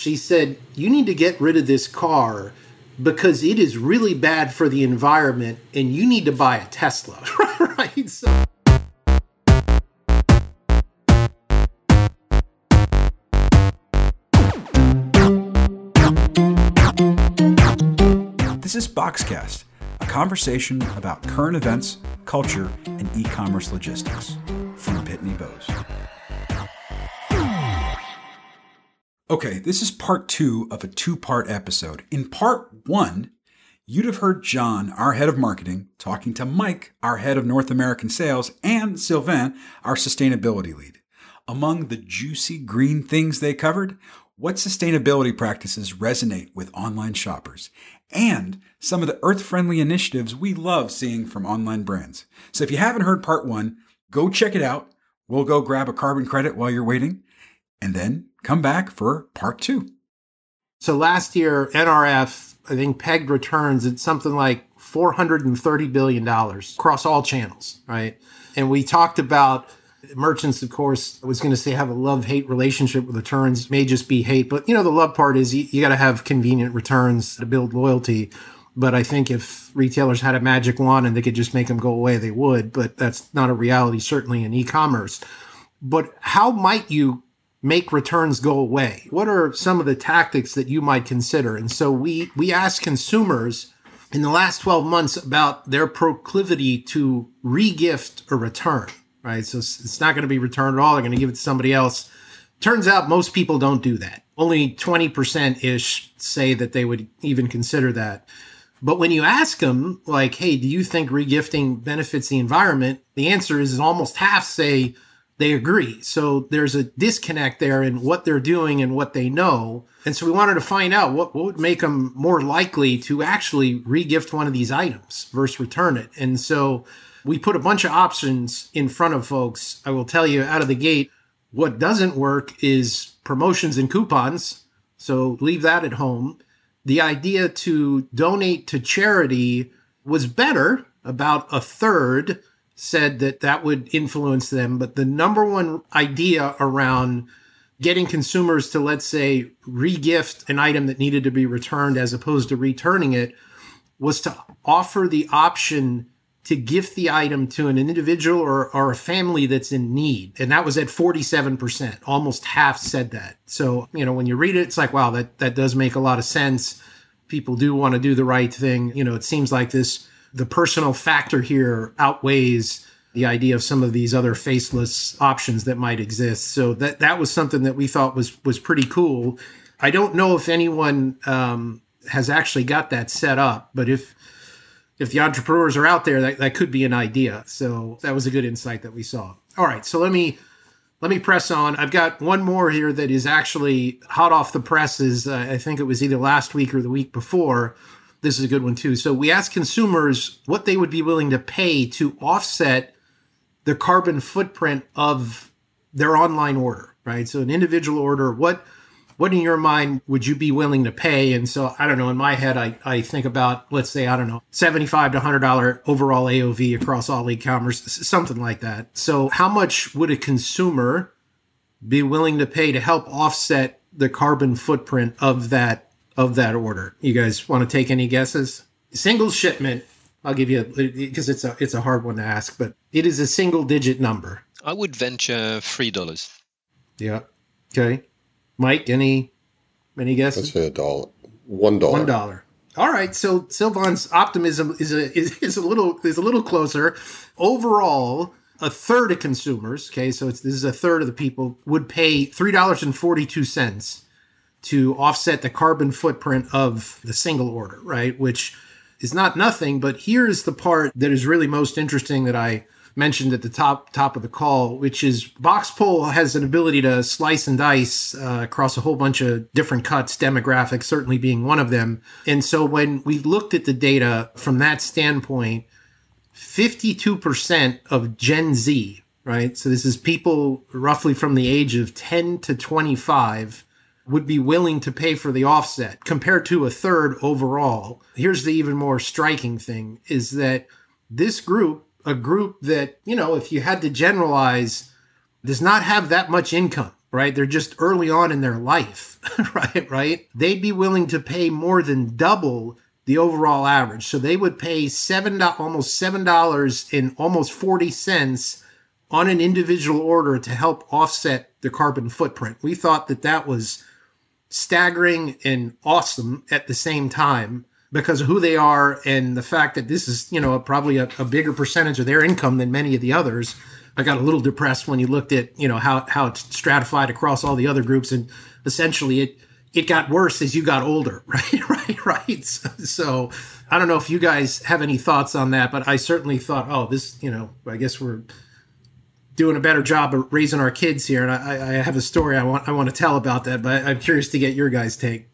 She said, You need to get rid of this car because it is really bad for the environment and you need to buy a Tesla. right? So. This is Boxcast, a conversation about current events, culture, and e commerce logistics from Pitney Bowes. Okay, this is part two of a two part episode. In part one, you'd have heard John, our head of marketing, talking to Mike, our head of North American sales, and Sylvain, our sustainability lead. Among the juicy green things they covered, what sustainability practices resonate with online shoppers, and some of the earth friendly initiatives we love seeing from online brands. So if you haven't heard part one, go check it out. We'll go grab a carbon credit while you're waiting, and then come back for part two. So last year, NRF, I think, pegged returns at something like $430 billion across all channels, right? And we talked about merchants, of course, I was going to say have a love hate relationship with returns, may just be hate. But, you know, the love part is you, you got to have convenient returns to build loyalty. But I think if retailers had a magic wand and they could just make them go away, they would. But that's not a reality, certainly in e commerce. But how might you make returns go away? What are some of the tactics that you might consider? And so we we asked consumers in the last 12 months about their proclivity to regift a return, right? So it's not going to be returned at all. They're going to give it to somebody else. Turns out most people don't do that. Only 20% ish say that they would even consider that. But when you ask them, like, hey, do you think regifting benefits the environment? The answer is almost half say, they agree. So there's a disconnect there in what they're doing and what they know. And so we wanted to find out what, what would make them more likely to actually regift one of these items versus return it. And so we put a bunch of options in front of folks. I will tell you out of the gate, what doesn't work is promotions and coupons. So leave that at home. The idea to donate to charity was better, about a third said that that would influence them. But the number one idea around getting consumers to, let's say, regift an item that needed to be returned as opposed to returning it was to offer the option to gift the item to an individual or, or a family that's in need. And that was at 47%. Almost half said that. So, you know, when you read it, it's like, wow, that, that does make a lot of sense. People do want to do the right thing. You know, it seems like this the personal factor here outweighs the idea of some of these other faceless options that might exist. So that that was something that we thought was was pretty cool. I don't know if anyone um, has actually got that set up, but if if the entrepreneurs are out there, that, that could be an idea. So that was a good insight that we saw. All right, so let me let me press on. I've got one more here that is actually hot off the presses. Uh, I think it was either last week or the week before this is a good one too. So we asked consumers what they would be willing to pay to offset the carbon footprint of their online order, right? So an individual order, what what in your mind would you be willing to pay? And so I don't know, in my head I, I think about let's say, I don't know, 75 to $100 overall AOV across all e-commerce, something like that. So how much would a consumer be willing to pay to help offset the carbon footprint of that of that order. You guys want to take any guesses? Single shipment, I'll give you because it's a it's a hard one to ask, but it is a single digit number. I would venture three dollars. Yeah. Okay. Mike, any any guesses? Let's say a dollar. One dollar. One dollar. All right. So Sylvain's optimism is a is, is a little is a little closer. Overall, a third of consumers, okay, so this is a third of the people would pay three dollars and forty two cents to offset the carbon footprint of the single order, right? Which is not nothing, but here's the part that is really most interesting that I mentioned at the top top of the call, which is Boxpoll has an ability to slice and dice uh, across a whole bunch of different cuts, demographics certainly being one of them. And so when we looked at the data from that standpoint, 52% of Gen Z, right? So this is people roughly from the age of 10 to 25 would be willing to pay for the offset compared to a third overall. Here's the even more striking thing is that this group, a group that, you know, if you had to generalize, does not have that much income, right? They're just early on in their life, right? Right? They'd be willing to pay more than double the overall average. So they would pay seven almost seven dollars in almost forty cents on an individual order to help offset the carbon footprint. We thought that that was staggering and awesome at the same time because of who they are and the fact that this is, you know, probably a, a, bigger percentage of their income than many of the others. I got a little depressed when you looked at, you know, how how it's stratified across all the other groups, and essentially it it got worse as you got older, right, right, right. So, so I don't know if you guys have any thoughts on that, but I certainly thought, oh, this, you know, I guess we're doing a better job of raising our kids here, and I, I have a story I want I want to tell about that, but I'm curious to get your guys' take.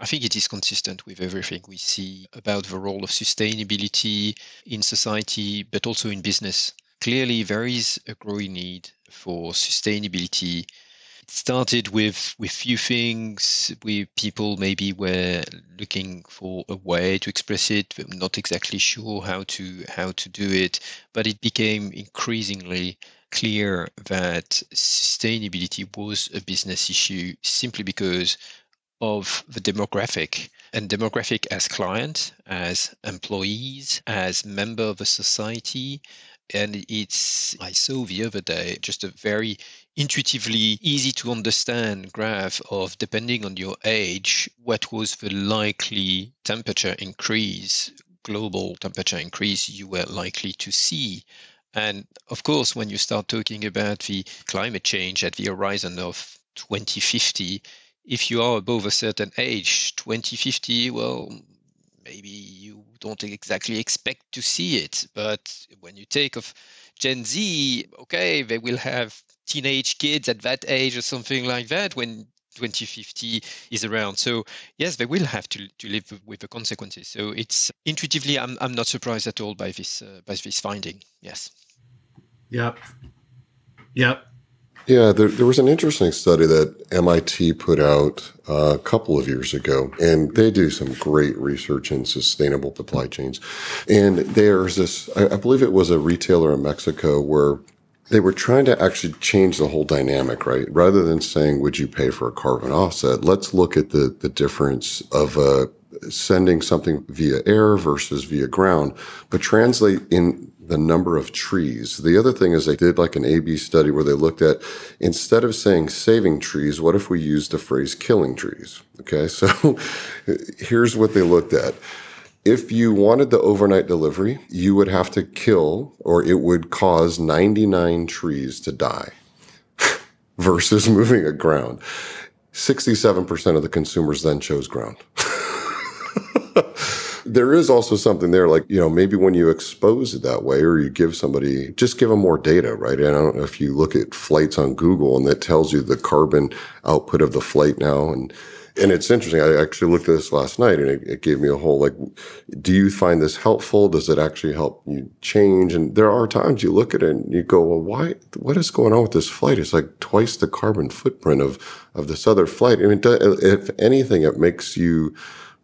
I think it is consistent with everything we see about the role of sustainability in society, but also in business. Clearly, there is a growing need for sustainability. It started with with few things. We people maybe were looking for a way to express it, but not exactly sure how to how to do it. But it became increasingly clear that sustainability was a business issue simply because of the demographic and demographic as clients, as employees, as member of a society. And it's, I saw the other day, just a very intuitively easy to understand graph of depending on your age, what was the likely temperature increase, global temperature increase you were likely to see. And of course, when you start talking about the climate change at the horizon of 2050, if you are above a certain age, 2050, well, maybe you don't exactly expect to see it. But when you take of Gen Z, okay, they will have teenage kids at that age or something like that when 2050 is around. So yes, they will have to, to live with the consequences. So it's intuitively, I'm, I'm not surprised at all by this uh, by this finding. Yes. Yep. Yep. Yeah, there, there was an interesting study that MIT put out uh, a couple of years ago, and they do some great research in sustainable supply chains. And there's this, I, I believe it was a retailer in Mexico where they were trying to actually change the whole dynamic, right? Rather than saying, would you pay for a carbon offset? Let's look at the, the difference of uh, sending something via air versus via ground, but translate in the number of trees. The other thing is they did like an A B study where they looked at instead of saying saving trees, what if we used the phrase killing trees? Okay, so here's what they looked at. If you wanted the overnight delivery, you would have to kill or it would cause 99 trees to die versus moving a ground. 67% of the consumers then chose ground. there is also something there, like, you know, maybe when you expose it that way or you give somebody, just give them more data, right? And I don't know if you look at flights on Google and that tells you the carbon output of the flight now. And, and it's interesting. I actually looked at this last night and it, it, gave me a whole like, do you find this helpful? Does it actually help you change? And there are times you look at it and you go, well, why, what is going on with this flight? It's like twice the carbon footprint of, of this other flight. I mean, if anything, it makes you,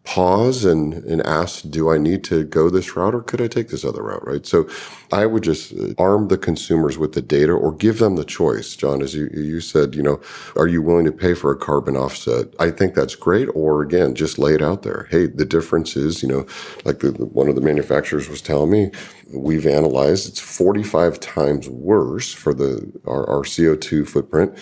pause and, and ask, do I need to go this route or could I take this other route? Right. So I would just uh, arm the consumers with the data or give them the choice. John, as you, you said, you know, are you willing to pay for a carbon offset? I think that's great. Or again, just lay it out there. Hey, the difference is, you know, like the, one of the manufacturers was telling me, we've analyzed it's 45 times worse for the, our, our CO2 footprint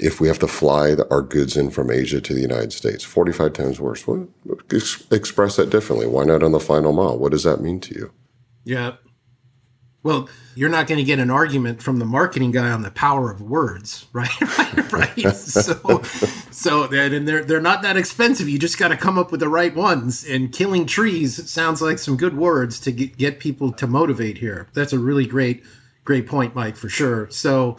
if we have to fly our goods in from Asia to the United States, 45 times worse. Well, ex- express that differently. Why not on the final mile? What does that mean to you? Yeah. Well, you're not going to get an argument from the marketing guy on the power of words, right? right, right. So, so and they're they're not that expensive. You just got to come up with the right ones. And killing trees sounds like some good words to get, get people to motivate here. That's a really great, great point, Mike, for sure. So,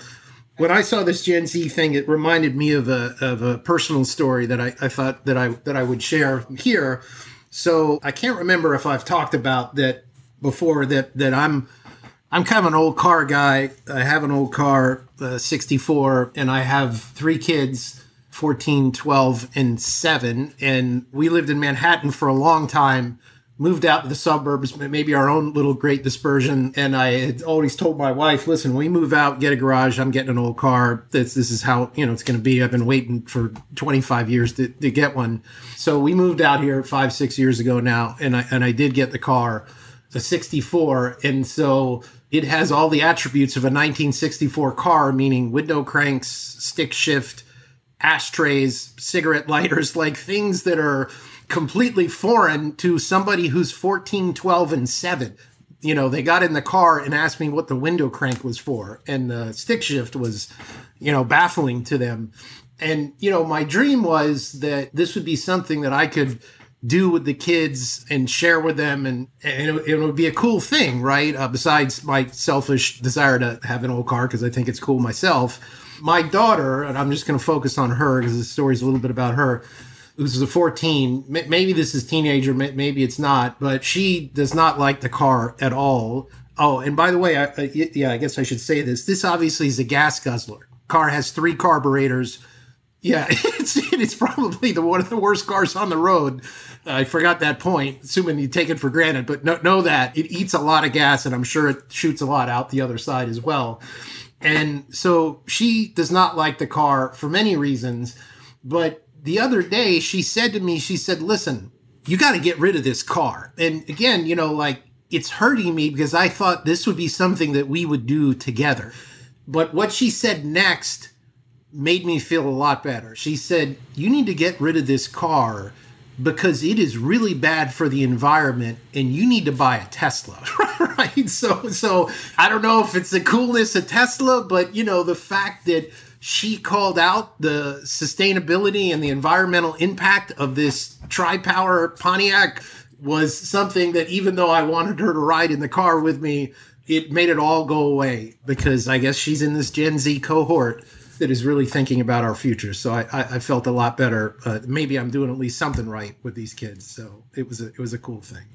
when I saw this Gen Z thing, it reminded me of a of a personal story that I, I thought that I that I would share here. So I can't remember if I've talked about that before. That that I'm I'm kind of an old car guy. I have an old car, uh, 64, and I have three kids, 14, 12, and 7. And we lived in Manhattan for a long time moved out to the suburbs, maybe our own little great dispersion. And I had always told my wife, listen, we move out, get a garage, I'm getting an old car. This, this is how, you know, it's going to be. I've been waiting for 25 years to, to get one. So we moved out here five, six years ago now. And I, and I did get the car, a 64. And so it has all the attributes of a 1964 car, meaning window cranks, stick shift, ashtrays, cigarette lighters, like things that are completely foreign to somebody who's 14, 12, and 7. You know, they got in the car and asked me what the window crank was for, and the stick shift was, you know, baffling to them. And, you know, my dream was that this would be something that I could do with the kids and share with them and, and it, it would be a cool thing right uh, besides my selfish desire to have an old car because i think it's cool myself my daughter and i'm just going to focus on her because the story's a little bit about her who's a 14 maybe this is teenager maybe it's not but she does not like the car at all oh and by the way I, I, yeah i guess i should say this this obviously is a gas guzzler car has three carburetors yeah, it's it's probably the one of the worst cars on the road. I forgot that point, assuming you take it for granted, but know that it eats a lot of gas and I'm sure it shoots a lot out the other side as well. And so she does not like the car for many reasons. But the other day she said to me, she said, listen, you got to get rid of this car. And again, you know, like it's hurting me because I thought this would be something that we would do together. But what she said next made me feel a lot better. She said, You need to get rid of this car because it is really bad for the environment and you need to buy a Tesla. right? So so I don't know if it's the coolness of Tesla, but you know, the fact that she called out the sustainability and the environmental impact of this tri-power Pontiac was something that even though I wanted her to ride in the car with me, it made it all go away because I guess she's in this Gen Z cohort that is really thinking about our future. So I, I, I felt a lot better. Uh, maybe I'm doing at least something right with these kids. So it was a, it was a cool thing.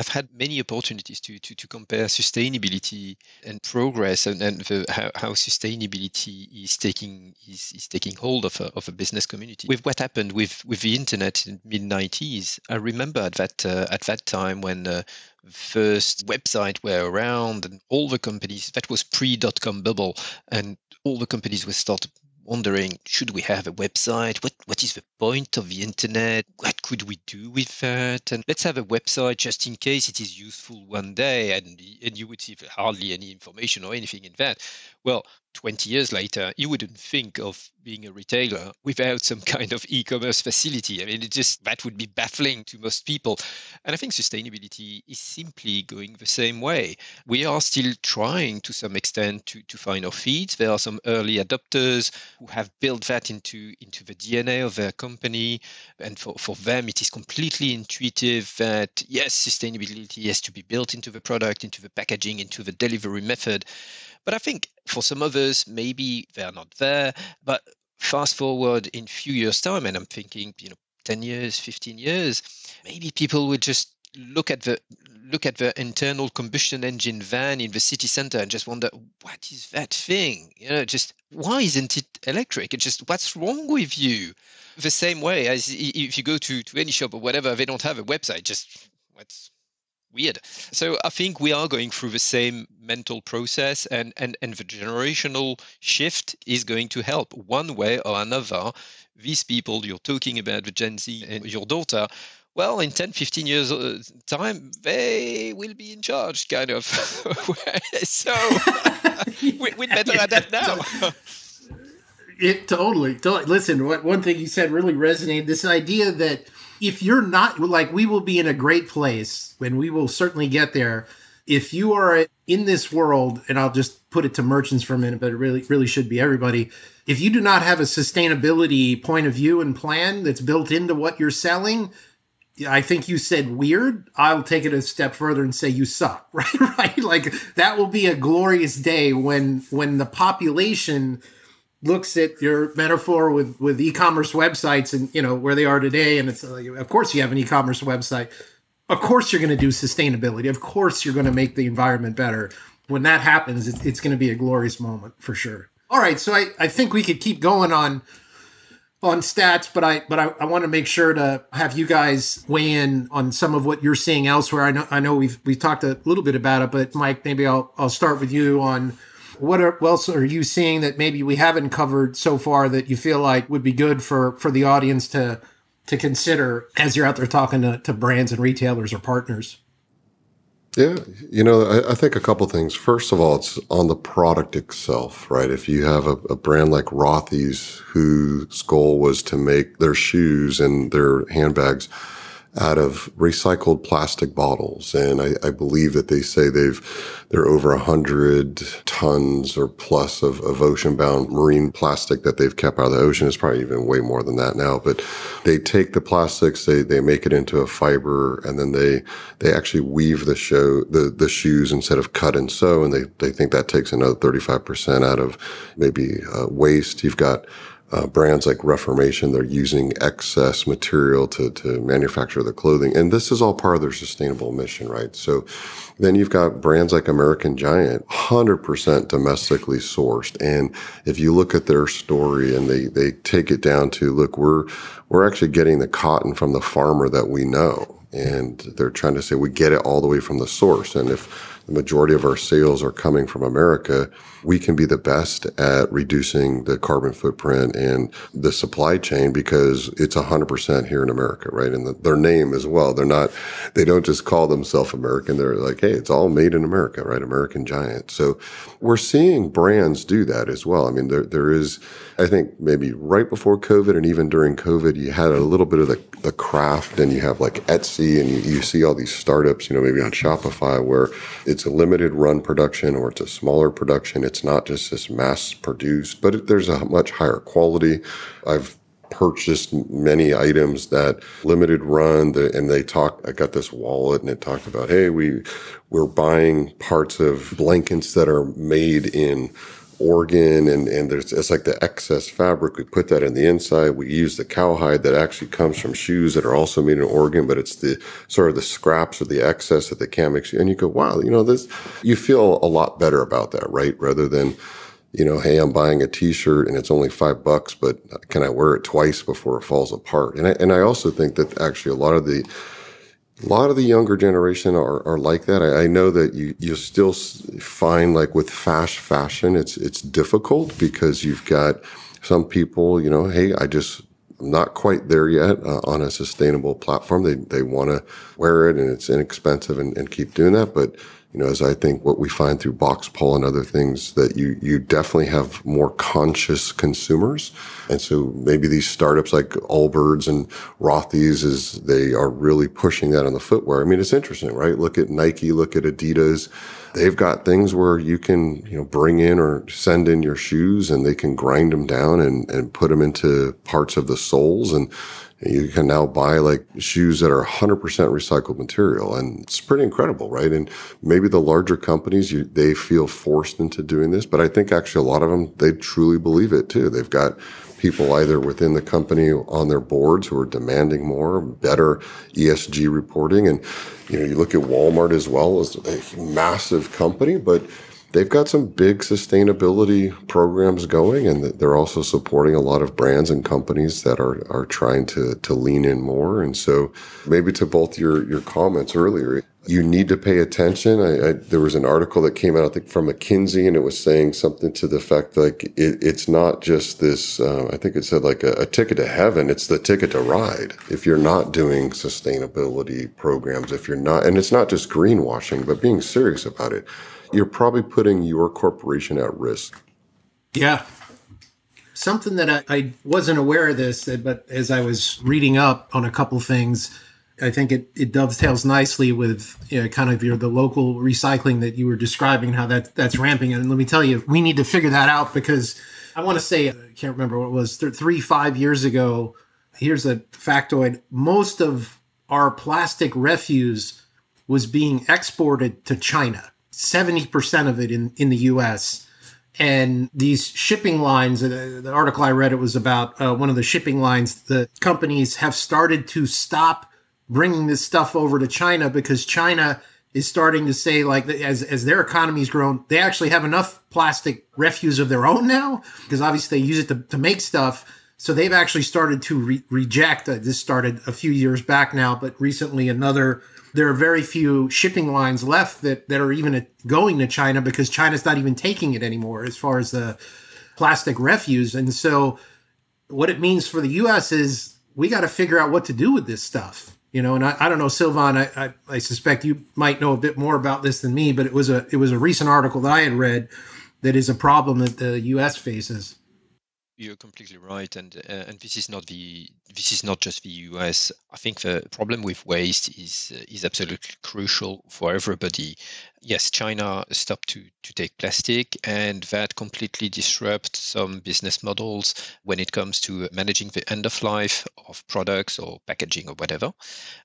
I've had many opportunities to, to, to compare sustainability and progress and, and the, how, how sustainability is taking is, is taking hold of a, of a business community. With what happened with, with the internet in mid 90s, I remember at that uh, at that time when uh, first website were around and all the companies that was pre dot com bubble and all the companies were started wondering should we have a website? What what is the point of the internet? What could we do with that? And let's have a website just in case it is useful one day and and you would see hardly any information or anything in that. Well 20 years later, you wouldn't think of being a retailer without some kind of e-commerce facility. I mean, it just that would be baffling to most people. And I think sustainability is simply going the same way. We are still trying to some extent to, to find our feet. There are some early adopters who have built that into, into the DNA of their company. And for, for them, it is completely intuitive that yes, sustainability has to be built into the product, into the packaging, into the delivery method. But I think for some others, maybe they're not there. But fast forward in few years' time, and I'm thinking, you know, 10 years, 15 years, maybe people would just look at the look at the internal combustion engine van in the city center and just wonder what is that thing? You know just why isn't it electric? It's just what's wrong with you? The same way as if you go to to any shop or whatever they don't have a website just what's weird. So I think we are going through the same mental process, and, and, and the generational shift is going to help one way or another. These people you're talking about, the Gen Z and your daughter, well, in 10, 15 years' uh, time, they will be in charge, kind of. so we, would better adapt now. It totally, totally. Listen, what one thing you said really resonated. This idea that if you're not like we will be in a great place and we will certainly get there if you are in this world and i'll just put it to merchants for a minute but it really really should be everybody if you do not have a sustainability point of view and plan that's built into what you're selling I think you said weird. I'll take it a step further and say you suck, right? right? Like that will be a glorious day when when the population looks at your metaphor with with e-commerce websites and you know where they are today and it's like of course you have an e-commerce website. Of course you're going to do sustainability. Of course you're going to make the environment better. When that happens it's, it's going to be a glorious moment for sure. All right so I, I think we could keep going on on stats, but I but I, I want to make sure to have you guys weigh in on some of what you're seeing elsewhere. I know I know we've we've talked a little bit about it, but Mike, maybe I'll I'll start with you on what, else are you seeing that maybe we haven't covered so far that you feel like would be good for for the audience to to consider as you're out there talking to, to brands and retailers or partners? Yeah, you know, I, I, think a couple things. First of all, it's on the product itself, right? If you have a, a, brand like Rothy's, whose goal was to make their shoes and their handbags out of recycled plastic bottles. And I, I believe that they say they've, they're over a hundred tons or plus of, of ocean bound marine plastic that they've kept out of the ocean. It's probably even way more than that now, but they take the plastics, they, they make it into a fiber and then they, they actually weave the show, the, the shoes instead of cut and sew. And they, they think that takes another 35% out of maybe uh, waste. You've got uh, brands like Reformation, they're using excess material to, to manufacture the clothing. And this is all part of their sustainable mission, right? So then you've got brands like American Giant, 100% domestically sourced. And if you look at their story and they, they take it down to, look, we're, we're actually getting the cotton from the farmer that we know. And they're trying to say we get it all the way from the source. And if the majority of our sales are coming from America, we can be the best at reducing the carbon footprint and the supply chain because it's 100% here in America, right? And the, their name as well. They're not, they don't just call themselves American. They're like, hey, it's all made in America, right? American Giant. So we're seeing brands do that as well. I mean, there, there is, I think maybe right before COVID and even during COVID, you had a little bit of the, the craft and you have like Etsy and you, you see all these startups, you know, maybe on Shopify where it's a limited run production or it's a smaller production it's not just this mass produced, but there's a much higher quality. I've purchased many items that limited run the, and they talk i got this wallet and it talked about hey we we're buying parts of blankets that are made in Oregon and, and there's it's like the excess fabric. We put that in the inside. We use the cowhide that actually comes from shoes that are also made in Oregon, but it's the sort of the scraps or the excess that they can't mix. And you go, wow, you know, this, you feel a lot better about that, right? Rather than, you know, hey, I'm buying a t-shirt and it's only five bucks, but can I wear it twice before it falls apart? And I, and I also think that actually a lot of the, a lot of the younger generation are, are like that. I, I know that you you still find like with fast fashion, it's it's difficult because you've got some people, you know, hey, I just I'm not quite there yet uh, on a sustainable platform. They they want to wear it and it's inexpensive and, and keep doing that, but you know, as I think what we find through Boxpoll and other things that you, you definitely have more conscious consumers. And so maybe these startups like Allbirds and Rothy's is they are really pushing that on the footwear. I mean, it's interesting, right? Look at Nike, look at Adidas. They've got things where you can, you know, bring in or send in your shoes and they can grind them down and, and put them into parts of the soles and you can now buy like shoes that are 100% recycled material and it's pretty incredible right? And maybe the larger companies you, they feel forced into doing this but i think actually a lot of them they truly believe it too. They've got people either within the company on their boards who are demanding more better esg reporting and you know you look at walmart as well as a massive company but they've got some big sustainability programs going and they're also supporting a lot of brands and companies that are, are trying to, to lean in more. And so maybe to both your, your comments earlier, you need to pay attention. I, I, there was an article that came out, I think, from McKinsey, and it was saying something to the effect like it, it's not just this. Uh, I think it said like a, a, ticket to heaven; it's the ticket to ride. If you're not doing sustainability programs, if you're not, and it's not just greenwashing, but being serious about it you're probably putting your corporation at risk. Yeah. Something that I, I wasn't aware of this, but as I was reading up on a couple things, I think it, it dovetails nicely with you know, kind of your the local recycling that you were describing how that that's ramping. And let me tell you, we need to figure that out because I want to say I can't remember what it was th- three five years ago. Here's a factoid: most of our plastic refuse was being exported to China. 70% of it in, in the US. And these shipping lines, uh, the article I read, it was about uh, one of the shipping lines. The companies have started to stop bringing this stuff over to China because China is starting to say, like, as, as their economy's grown, they actually have enough plastic refuse of their own now because obviously they use it to, to make stuff. So they've actually started to re- reject. Uh, this started a few years back now, but recently another. There are very few shipping lines left that that are even going to China because China's not even taking it anymore as far as the plastic refuse. And so, what it means for the U.S. is we got to figure out what to do with this stuff. You know, and I, I don't know, Sylvain. I, I, I suspect you might know a bit more about this than me, but it was a it was a recent article that I had read that is a problem that the U.S. faces. You're completely right, and uh, and this is not the this is not just the US. I think the problem with waste is uh, is absolutely crucial for everybody. Yes, China stopped to to take plastic, and that completely disrupts some business models when it comes to managing the end of life of products or packaging or whatever.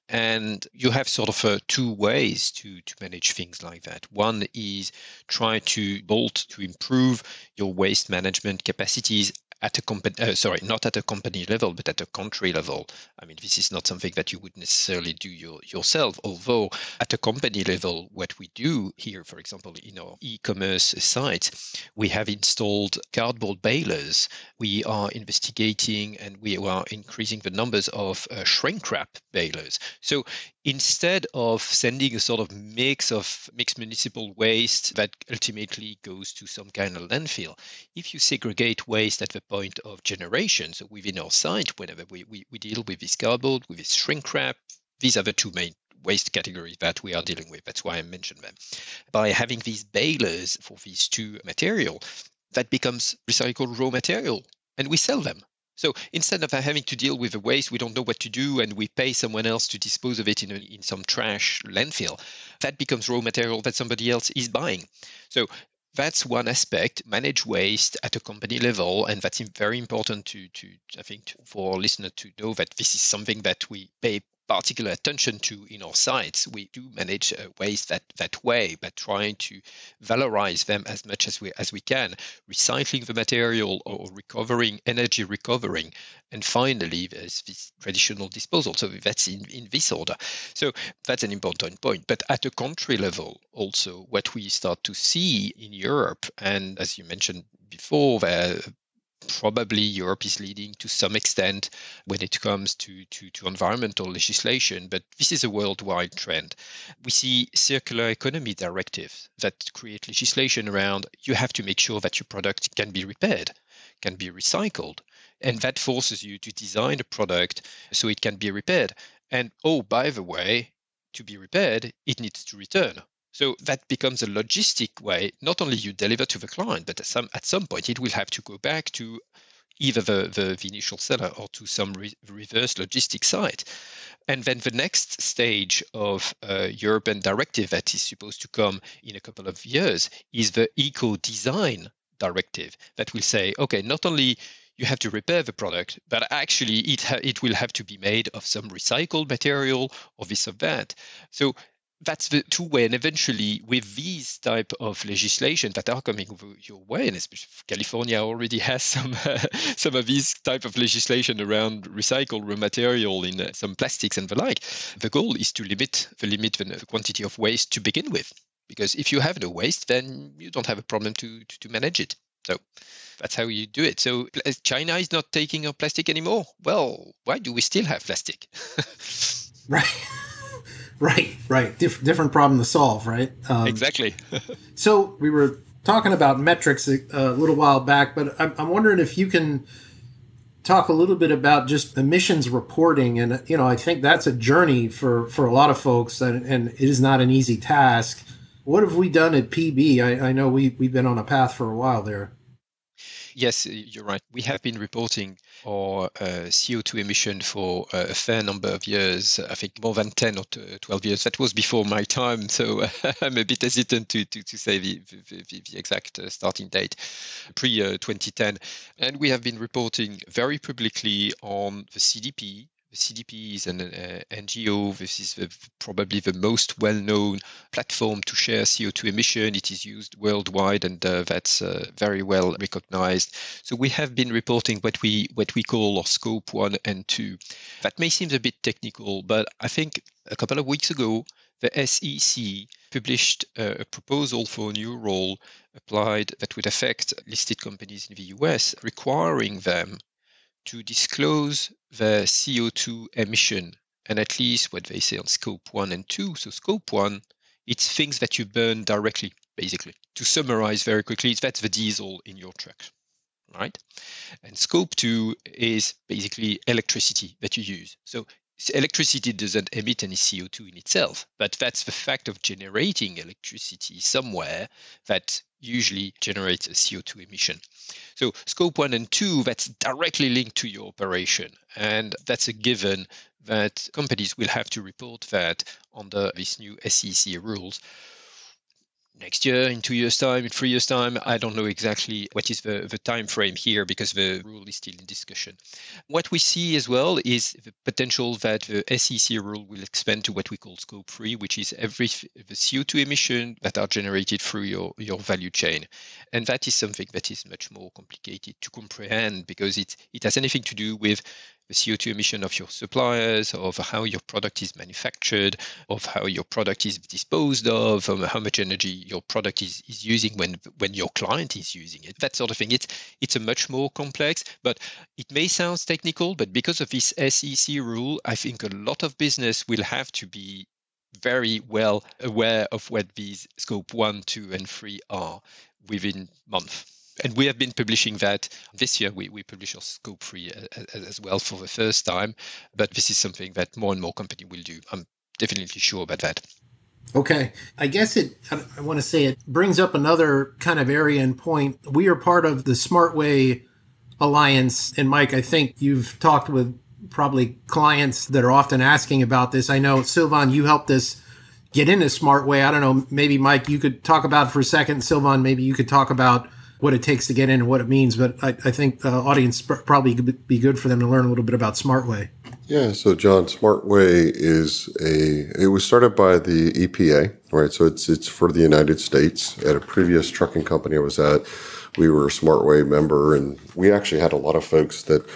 And you have sort of uh, two ways to to manage things like that. One is try to bolt to improve your waste management capacities at a company, uh, sorry, not at a company level, but at a country level. I mean, this is not something that you would necessarily do your, yourself. Although at a company level, what we do here, for example, in our e-commerce site, we have installed cardboard balers. We are investigating and we are increasing the numbers of uh, shrink wrap balers. So instead of sending a sort of mix of mixed municipal waste that ultimately goes to some kind of landfill, if you segregate waste at the point of generation, so within our site, whenever we, we, we deal with this cardboard, with this shrink wrap, these are the two main waste categories that we are dealing with. That's why I mentioned them. By having these balers for these two material, that becomes recycled raw material and we sell them. So instead of having to deal with the waste, we don't know what to do, and we pay someone else to dispose of it in, a, in some trash landfill, that becomes raw material that somebody else is buying. So that's one aspect manage waste at a company level and that's very important to to i think to, for listeners to know that this is something that we pay particular attention to in our sites. We do manage uh, waste that, that way, but trying to valorize them as much as we as we can, recycling the material or recovering energy recovering, and finally there's this traditional disposal. So that's in, in this order. So that's an important point. But at a country level, also what we start to see in Europe, and as you mentioned before, there probably Europe is leading to some extent when it comes to, to, to, environmental legislation, but this is a worldwide trend. We see circular economy directives that create legislation around you have to make sure that your product can be repaired, can be recycled, and that forces you to design a product so it can be repaired. And oh, by the way, to be repaired, it needs to return so that becomes a logistic way. Not only you deliver to the client, but at some at some point it will have to go back to either the, the, the initial seller or to some re- reverse logistic site. And then the next stage of uh, European directive that is supposed to come in a couple of years is the eco design directive that will say, okay, not only you have to repair the product, but actually it ha- it will have to be made of some recycled material or this or that. So that's the two way and eventually with these type of legislation that are coming your way and especially california already has some uh, some of these type of legislation around recycled raw material in uh, some plastics and the like the goal is to limit the limit the quantity of waste to begin with. Because if you have no waste then you don't have a problem to to, to manage it. So that's how you do it. So china is not taking our plastic anymore. Well why do we still have plastic? Right Right, right. Dif- different problem to solve, right? Um, exactly. so we were talking about metrics a, a little while back, but I'm, I'm, wondering if you can talk a little bit about just emissions reporting, and you know, I think that's a journey for for a lot of folks, and, and it is not an easy task. What have we done at PB? I, I know we we've been on a path for a while there. Yes, you're right. We have been reporting our uh, CO2 emission for uh, a fair number of years, I think more than 10 or 12 years. That was before my time, so I'm a bit hesitant to, to, to say the, the, the exact uh, starting date, pre 2010. And we have been reporting very publicly on the CDP, CDP is an uh, NGO. This is the, probably the most well-known platform to share CO2 emission. It is used worldwide, and uh, that's uh, very well recognized. So we have been reporting what we what we call our scope one and two. That may seem a bit technical, but I think a couple of weeks ago the SEC published a proposal for a new rule applied that would affect listed companies in the US, requiring them to disclose their CO2 emission and at least what they say on scope one and two. So, scope one, it's things that you burn directly, basically. To summarize very quickly, that's the diesel in your truck, right? And scope two is basically electricity that you use. So, electricity doesn't emit any CO2 in itself, but that's the fact of generating electricity somewhere that usually generates a CO2 emission. So scope one and two, that's directly linked to your operation. And that's a given that companies will have to report that under these new SEC rules next year, in two years' time, in three years' time. I don't know exactly what is the, the time frame here because the rule is still in discussion. What we see as well is the potential that the SEC rule will expand to what we call scope three, which is every the CO2 emission that are generated through your, your value chain. And that is something that is much more complicated to comprehend because it, it has anything to do with the CO2 emission of your suppliers, of how your product is manufactured, of how your product is disposed of, um, how much energy your product is, is using when when your client is using it. That sort of thing. It's it's a much more complex, but it may sound technical, but because of this SEC rule, I think a lot of business will have to be very well aware of what these scope one, two, and three are within month and we have been publishing that this year. We, we publish our scope three uh, uh, as, as well for the first time, but this is something that more and more company will do. I'm definitely sure about that. Okay. I guess it, I, want to say it brings up another kind of area and point. We are part of the SmartWay Alliance. And Mike, I think you've talked with probably clients that are often asking about this. I know, Sylvain, you helped us get into SmartWay. I don't know, maybe Mike, you could talk about for a second. Sylvain, maybe you could talk about what it takes to get in and what it means. But I, I think the audience probably be good for them to learn a little bit about SmartWay. Yeah, so John, SmartWay is a. It was started by the EPA, right? So it's it's for the United States. At a previous trucking company I was at, we were a SmartWay member, and we actually had a lot of folks that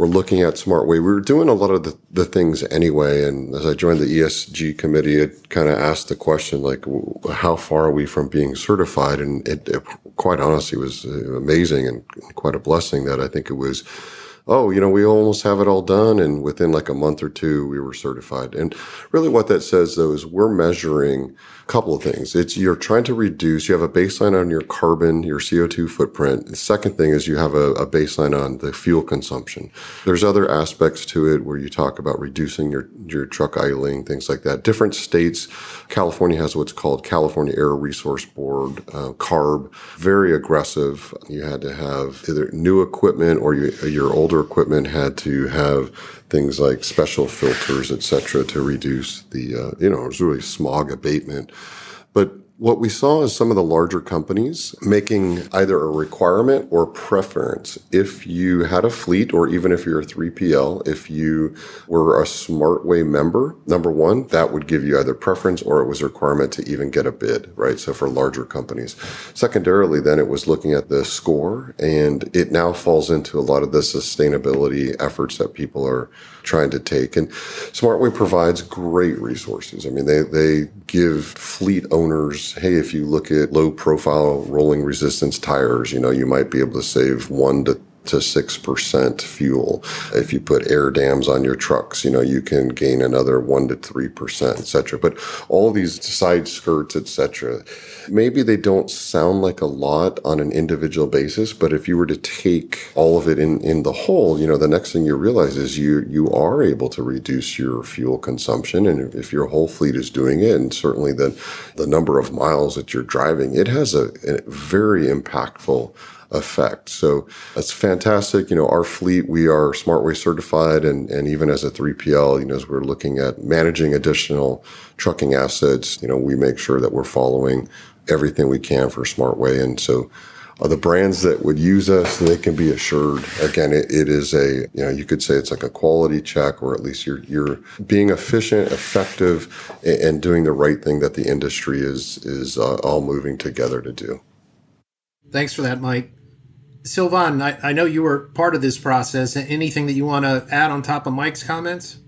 were looking at SmartWay. We were doing a lot of the, the things anyway. And as I joined the ESG committee, it kind of asked the question, like, how far are we from being certified? And it, it quite honestly was uh, amazing and quite a blessing that I think it was oh, you know, we almost have it all done. And within like a month or two, we were certified. And really what that says though is we're measuring a couple of things. It's you're trying to reduce, you have a baseline on your carbon, your CO2 footprint. The second thing is you have a, a, baseline on the fuel consumption. There's other aspects to it where you talk about reducing your, your truck idling, things like that. Different states, California has what's called California Air Resource Board, uh, CARB, very aggressive. You had to have either new equipment or you, your older equipment had to have things like special filters, et cetera, to reduce the, uh, you know, it was really smog abatement. But what we saw is some of the larger companies making either a requirement or preference. If you had a fleet, or even if you're a 3PL, if you were a SmartWay member, number one, that would give you either preference or it was a requirement to even get a bid, right? So for larger companies. Secondarily, then it was looking at the score, and it now falls into a lot of the sustainability efforts that people are trying to take. And SmartWay provides great resources. I mean, they, they give fleet owners, hey, if you look at low profile rolling resistance tires, you know, you might be able to save one to to 6% fuel. If you put air dams on your trucks, you know, you can gain another 1 to 3%, et cetera. But all these side skirts, et cetera, maybe they don't sound like a lot on an individual basis, but if you were to take all of it in, in the whole, you know, the next thing you realize is you, you are able to reduce your fuel consumption. And if your whole fleet is doing it, and certainly the, the number of miles that you're driving, it has a, a very impactful effect. So that's fantastic. You know, our fleet, we are SmartWay certified. And, and even as a 3PL, you know, as we're looking at managing additional trucking assets, you know, we make sure that we're following everything we can for SmartWay. And so uh, the brands that would use us, they can be assured. Again, it, it is a, you know, you could say it's like a quality check, or at least you're, you're being efficient, effective, and, doing the right thing that the industry is, is uh, all moving together to do. Thanks for that, Mike. Sylvain, I, I know you were part of this process. Anything that you want to add on top of Mike's comments?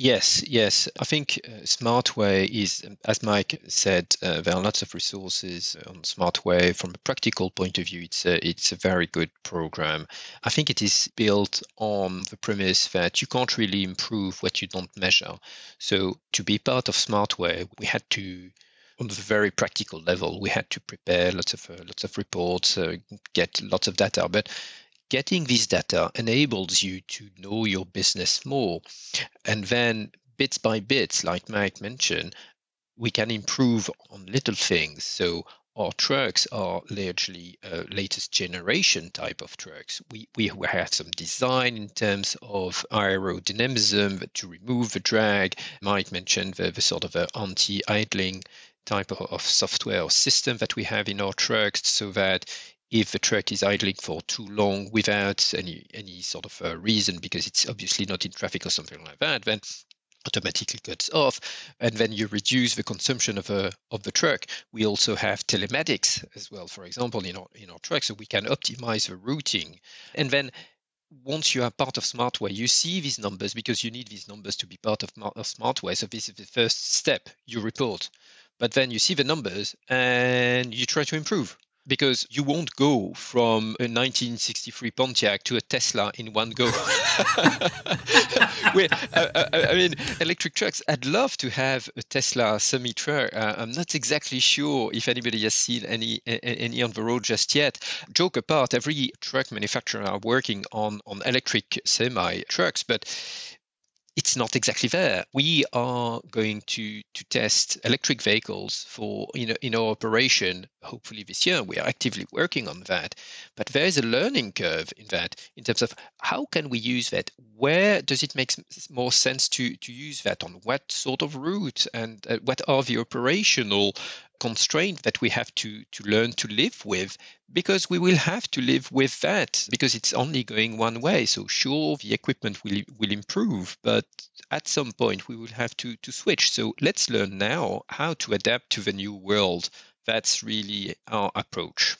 Yes, yes. I think uh, SmartWay is, as Mike said, uh, there are lots of resources on SmartWay. From a practical point of view, it's a, it's a very good program. I think it is built on the premise that you can't really improve what you don't measure. So to be part of SmartWay, we had to on the very practical level, we had to prepare lots of uh, lots of reports, uh, get lots of data. But getting this data enables you to know your business more. And then bits by bits, like Mike mentioned, we can improve on little things. So our trucks are largely uh, latest generation type of trucks. We, we have some design in terms of aerodynamism to remove the drag. Mike mentioned the, the sort of anti-idling type of, of software or system that we have in our trucks so that if the truck is idling for too long without any any sort of uh, reason because it's obviously not in traffic or something like that then automatically cuts off. And then you reduce the consumption of a of the truck. We also have telematics as well for example in our in our truck so we can optimize the routing. And then once you are part of SmartWay you see these numbers because you need these numbers to be part of, of SmartWay. So this is the first step you report but then you see the numbers and you try to improve because you won't go from a 1963 Pontiac to a Tesla in one go. Where, uh, uh, I mean, electric trucks, I'd love to have a Tesla semi truck. Uh, I'm not exactly sure if anybody has seen any any on the road just yet. Joke apart, every truck manufacturer are working on, on electric semi trucks, but it's not exactly there. We are going to to test electric vehicles for you know in our operation. Hopefully this year, we are actively working on that. But there is a learning curve in that, in terms of how can we use that. Where does it make more sense to to use that on what sort of route, and uh, what are the operational constraint that we have to to learn to live with because we will have to live with that because it's only going one way. So sure the equipment will will improve but at some point we will have to to switch. So let's learn now how to adapt to the new world. That's really our approach.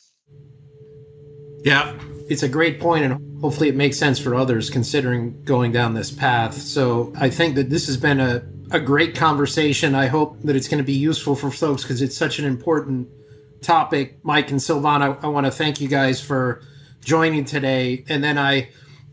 Yeah it's a great point and hopefully it makes sense for others considering going down this path. So i think that this has been a a great conversation. I hope that it's going to be useful for folks because it's such an important topic. Mike and Sylvain, I, I want to thank you guys for joining today. And then I,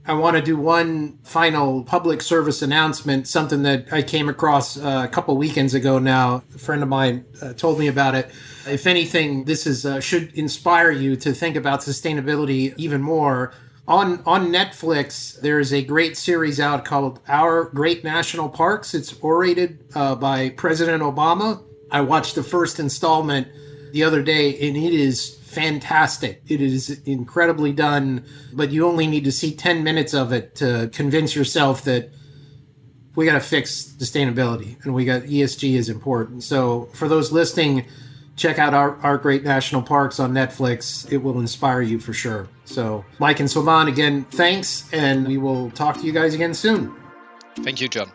I want to do one final public service announcement, something that I came across uh, a couple weekends ago now. A friend of mine uh, told me about it. If anything, this is uh, should inspire you to think about sustainability even more on on Netflix, there's a great series out called Our Great National Parks. It's orated uh, by President Obama. I watched the first installment the other day, and it is fantastic. It is incredibly done, but you only need to see 10 minutes of it to convince yourself that we got to fix sustainability and we got ESG is important. So for those listening, check out our, our great national parks on Netflix. It will inspire you for sure. So, Mike and Sylvain, again, thanks, and we will talk to you guys again soon. Thank you, John.